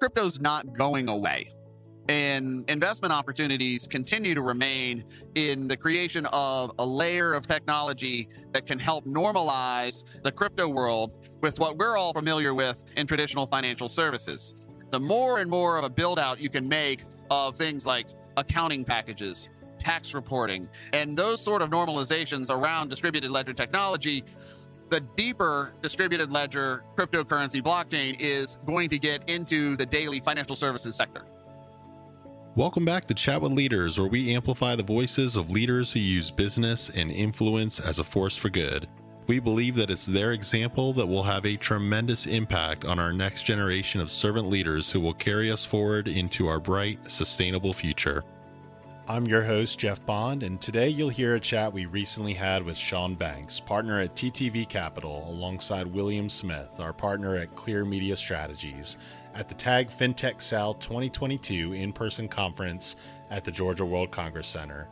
crypto's not going away. And investment opportunities continue to remain in the creation of a layer of technology that can help normalize the crypto world with what we're all familiar with in traditional financial services. The more and more of a build out you can make of things like accounting packages, tax reporting, and those sort of normalizations around distributed ledger technology, the deeper distributed ledger cryptocurrency blockchain is going to get into the daily financial services sector. Welcome back to Chat with Leaders, where we amplify the voices of leaders who use business and influence as a force for good. We believe that it's their example that will have a tremendous impact on our next generation of servant leaders who will carry us forward into our bright, sustainable future. I'm your host, Jeff Bond, and today you'll hear a chat we recently had with Sean Banks, partner at TTV Capital, alongside William Smith, our partner at Clear Media Strategies, at the TAG FinTech South 2022 in person conference at the Georgia World Congress Center.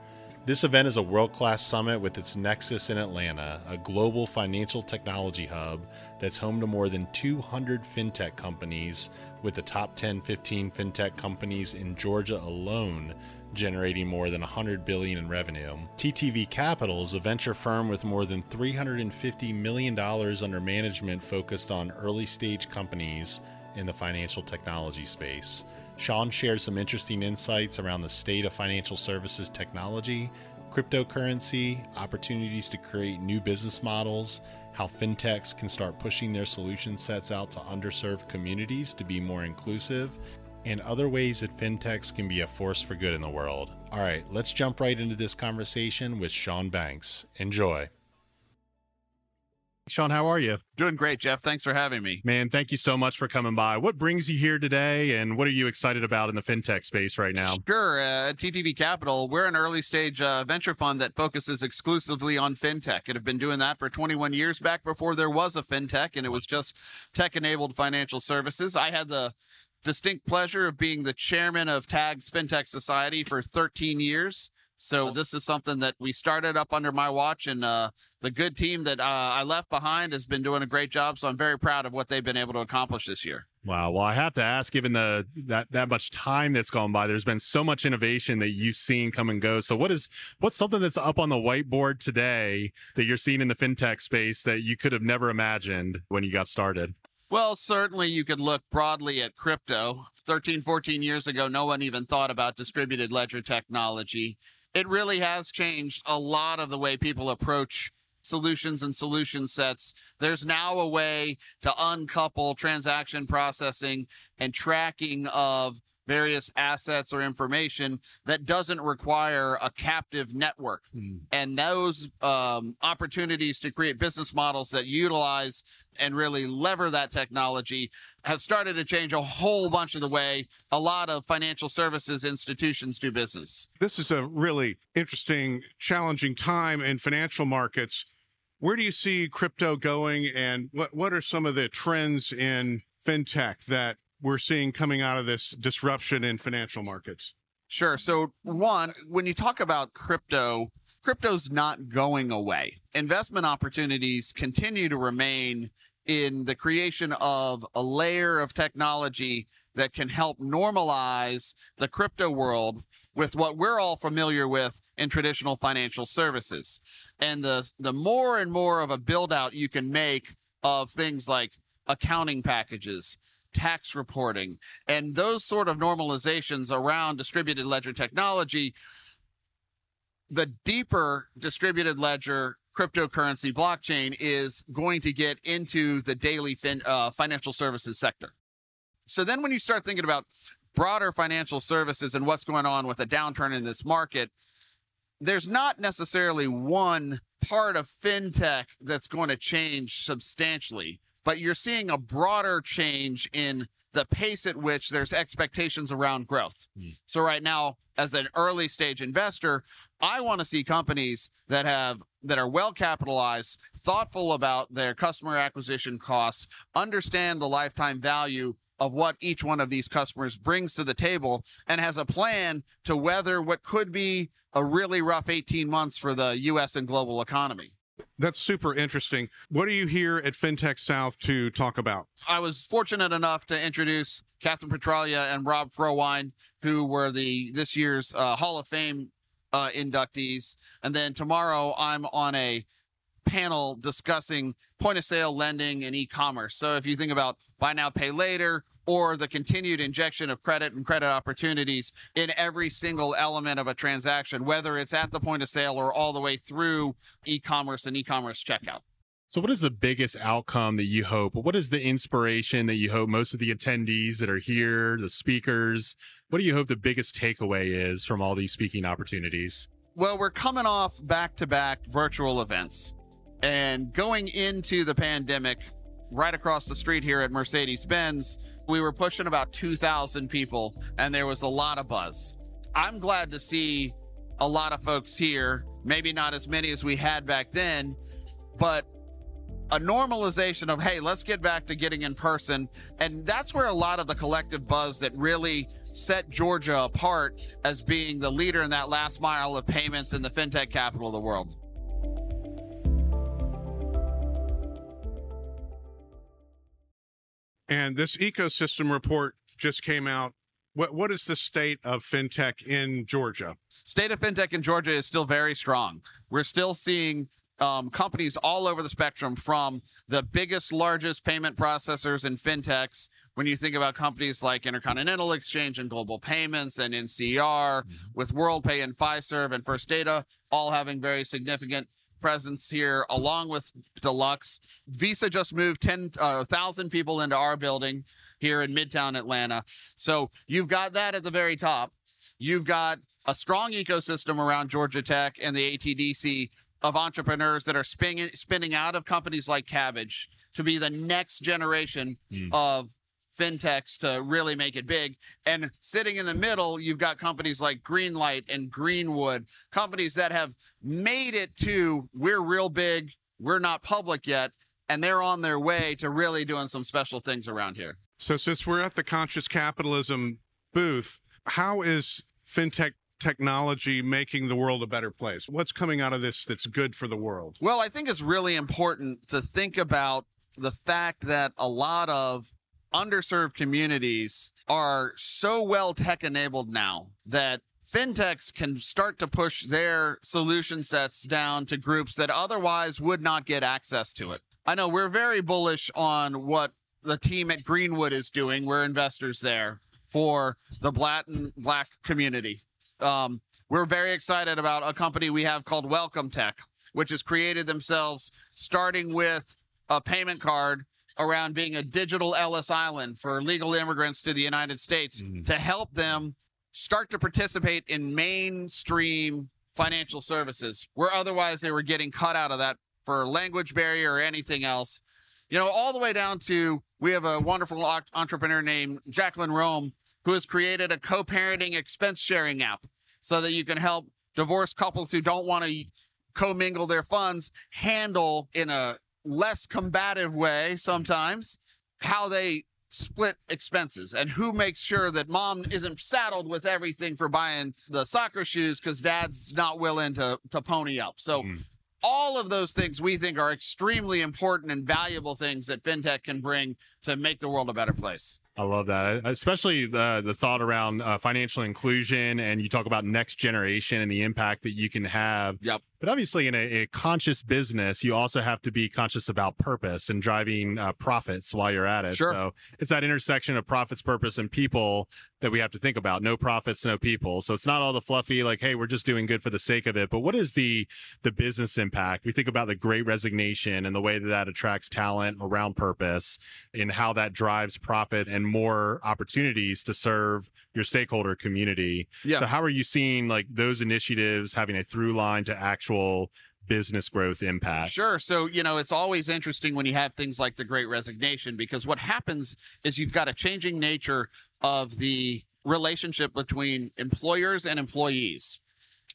This event is a world class summit with its nexus in Atlanta, a global financial technology hub that's home to more than 200 fintech companies, with the top 10 15 fintech companies in Georgia alone generating more than 100 billion in revenue. TTV Capital is a venture firm with more than 350 million dollars under management focused on early stage companies in the financial technology space. Sean shares some interesting insights around the state of financial services technology, cryptocurrency, opportunities to create new business models, how fintechs can start pushing their solution sets out to underserved communities to be more inclusive, and other ways that fintechs can be a force for good in the world. All right, let's jump right into this conversation with Sean Banks. Enjoy. Sean, how are you? Doing great, Jeff. Thanks for having me. Man, thank you so much for coming by. What brings you here today, and what are you excited about in the fintech space right now? Sure. Uh, at TTV Capital, we're an early stage uh, venture fund that focuses exclusively on fintech and have been doing that for 21 years back before there was a fintech and it was just tech enabled financial services. I had the distinct pleasure of being the chairman of TAG's FinTech Society for 13 years. So this is something that we started up under my watch, and uh, the good team that uh, I left behind has been doing a great job. So I'm very proud of what they've been able to accomplish this year. Wow. Well, I have to ask, given the that that much time that's gone by, there's been so much innovation that you've seen come and go. So, what is what's something that's up on the whiteboard today that you're seeing in the fintech space that you could have never imagined when you got started? Well, certainly you could look broadly at crypto. 13, 14 years ago, no one even thought about distributed ledger technology. It really has changed a lot of the way people approach solutions and solution sets. There's now a way to uncouple transaction processing and tracking of various assets or information that doesn't require a captive network. Mm. And those um, opportunities to create business models that utilize and really lever that technology have started to change a whole bunch of the way a lot of financial services institutions do business. This is a really interesting, challenging time in financial markets. Where do you see crypto going, and what, what are some of the trends in fintech that we're seeing coming out of this disruption in financial markets? Sure. So, one, when you talk about crypto, crypto's not going away. Investment opportunities continue to remain in the creation of a layer of technology that can help normalize the crypto world with what we're all familiar with in traditional financial services. And the the more and more of a build out you can make of things like accounting packages, tax reporting, and those sort of normalizations around distributed ledger technology, the deeper distributed ledger cryptocurrency blockchain is going to get into the daily fin- uh, financial services sector. So then when you start thinking about broader financial services and what's going on with a downturn in this market, there's not necessarily one part of fintech that's going to change substantially but you're seeing a broader change in the pace at which there's expectations around growth. Mm. So right now, as an early stage investor, I want to see companies that have that are well capitalized, thoughtful about their customer acquisition costs, understand the lifetime value of what each one of these customers brings to the table and has a plan to weather what could be a really rough 18 months for the US and global economy. That's super interesting. What are you here at FinTech South to talk about? I was fortunate enough to introduce Catherine Petralia and Rob Frohwein, who were the this year's uh, Hall of Fame uh, inductees. And then tomorrow I'm on a panel discussing point of sale lending and e-commerce. So if you think about buy now, pay later, or the continued injection of credit and credit opportunities in every single element of a transaction, whether it's at the point of sale or all the way through e-commerce and e-commerce checkout. So, what is the biggest outcome that you hope? What is the inspiration that you hope most of the attendees that are here, the speakers, what do you hope the biggest takeaway is from all these speaking opportunities? Well, we're coming off back to back virtual events. And going into the pandemic, right across the street here at Mercedes Benz, we were pushing about 2,000 people, and there was a lot of buzz. I'm glad to see a lot of folks here, maybe not as many as we had back then, but a normalization of, hey, let's get back to getting in person. And that's where a lot of the collective buzz that really set Georgia apart as being the leader in that last mile of payments in the fintech capital of the world. And this ecosystem report just came out. What what is the state of fintech in Georgia? State of fintech in Georgia is still very strong. We're still seeing um, companies all over the spectrum from the biggest, largest payment processors and fintechs. When you think about companies like Intercontinental Exchange and Global Payments and NCR, mm-hmm. with WorldPay and Fiserv and First Data, all having very significant presence here along with Deluxe. Visa just moved 10,000 uh, people into our building here in Midtown Atlanta. So you've got that at the very top. You've got a strong ecosystem around Georgia Tech and the ATDC of entrepreneurs that are spinning, spinning out of companies like Kabbage to be the next generation mm. of fintechs to really make it big. And sitting in the middle, you've got companies like Greenlight and Greenwood, companies that have made it to we're real big, we're not public yet, and they're on their way to really doing some special things around here. So, since we're at the Conscious Capitalism booth, how is fintech technology making the world a better place? What's coming out of this that's good for the world? Well, I think it's really important to think about the fact that a lot of underserved communities are so well tech enabled now that fintechs can start to push their solution sets down to groups that otherwise would not get access to it. I know we're very bullish on what the team at Greenwood is doing. We're investors there for the black and black community. Um, we're very excited about a company we have called Welcome Tech, which has created themselves starting with a payment card around being a digital Ellis Island for legal immigrants to the United States mm-hmm. to help them start to participate in mainstream financial services where otherwise they were getting cut out of that for language barrier or anything else. You know, all the way down to we have a wonderful entrepreneur named Jacqueline Rome who has created a co parenting expense sharing app so that you can help divorced couples who don't want to commingle their funds handle in a less combative way sometimes how they split expenses and who makes sure that mom isn't saddled with everything for buying the soccer shoes because dad's not willing to to pony up. So mm. all of those things we think are extremely important and valuable things that fintech can bring to make the world a better place. I love that, especially the the thought around uh, financial inclusion, and you talk about next generation and the impact that you can have. Yep. But obviously, in a, a, conscious business, you also have to be conscious about purpose and driving uh, profits while you're at it. Sure. So it's that intersection of profits, purpose, and people that we have to think about. No profits, no people. So it's not all the fluffy, like, hey, we're just doing good for the sake of it. But what is the the business impact? We think about the Great Resignation and the way that that attracts talent around purpose, and how that drives profit and more opportunities to serve your stakeholder community. Yeah. So how are you seeing like those initiatives having a through line to actual business growth impact. Sure. So, you know, it's always interesting when you have things like the great resignation because what happens is you've got a changing nature of the relationship between employers and employees.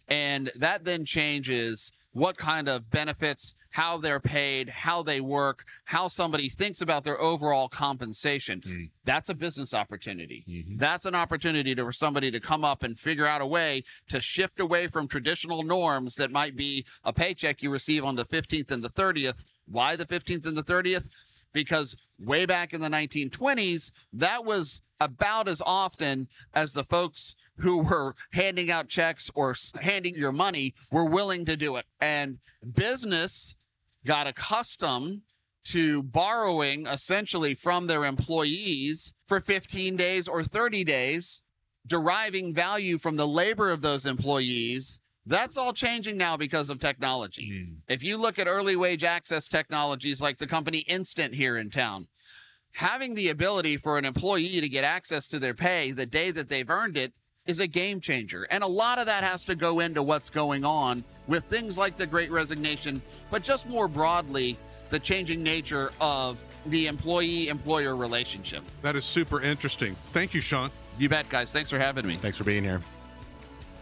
And that then changes what kind of benefits, how they're paid, how they work, how somebody thinks about their overall compensation. Mm. That's a business opportunity. Mhm. That's an opportunity to, for somebody to come up and figure out a way to shift away from traditional norms that might be a paycheck you receive on the 15th and the 30th. Why the 15th and the 30th? Because way back in the 1920s, that was about as often as the folks who were handing out checks or handing your money were willing to do it. And business got accustomed to borrowing essentially from their employees for 15 days or 30 days, deriving value from the labor of those employees. That's all changing now because of technology. Mm. If you look at early wage access technologies like the company Instant here in town, having the ability for an employee to get access to their pay the day that they've earned it is a game changer. And a lot of that has to go into what's going on with things like the great resignation, but just more broadly, the changing nature of the employee employer relationship. That is super interesting. Thank you, Sean. You bet, guys. Thanks for having me. Thanks for being here.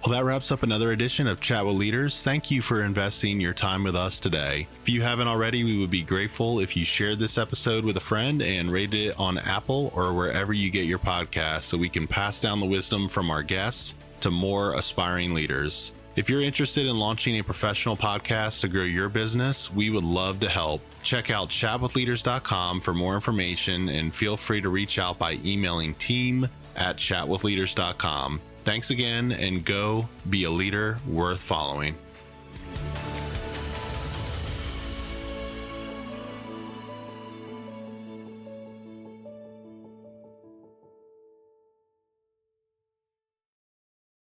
Well, that wraps up another edition of Chat with Leaders. Thank you for investing your time with us today. If you haven't already, we would be grateful if you shared this episode with a friend and rated it on Apple or wherever you get your podcasts so we can pass down the wisdom from our guests to more aspiring leaders. If you're interested in launching a professional podcast to grow your business, we would love to help. Check out chatwithleaders.com for more information and feel free to reach out by emailing team at chatwithleaders.com. Thanks again and go be a leader worth following.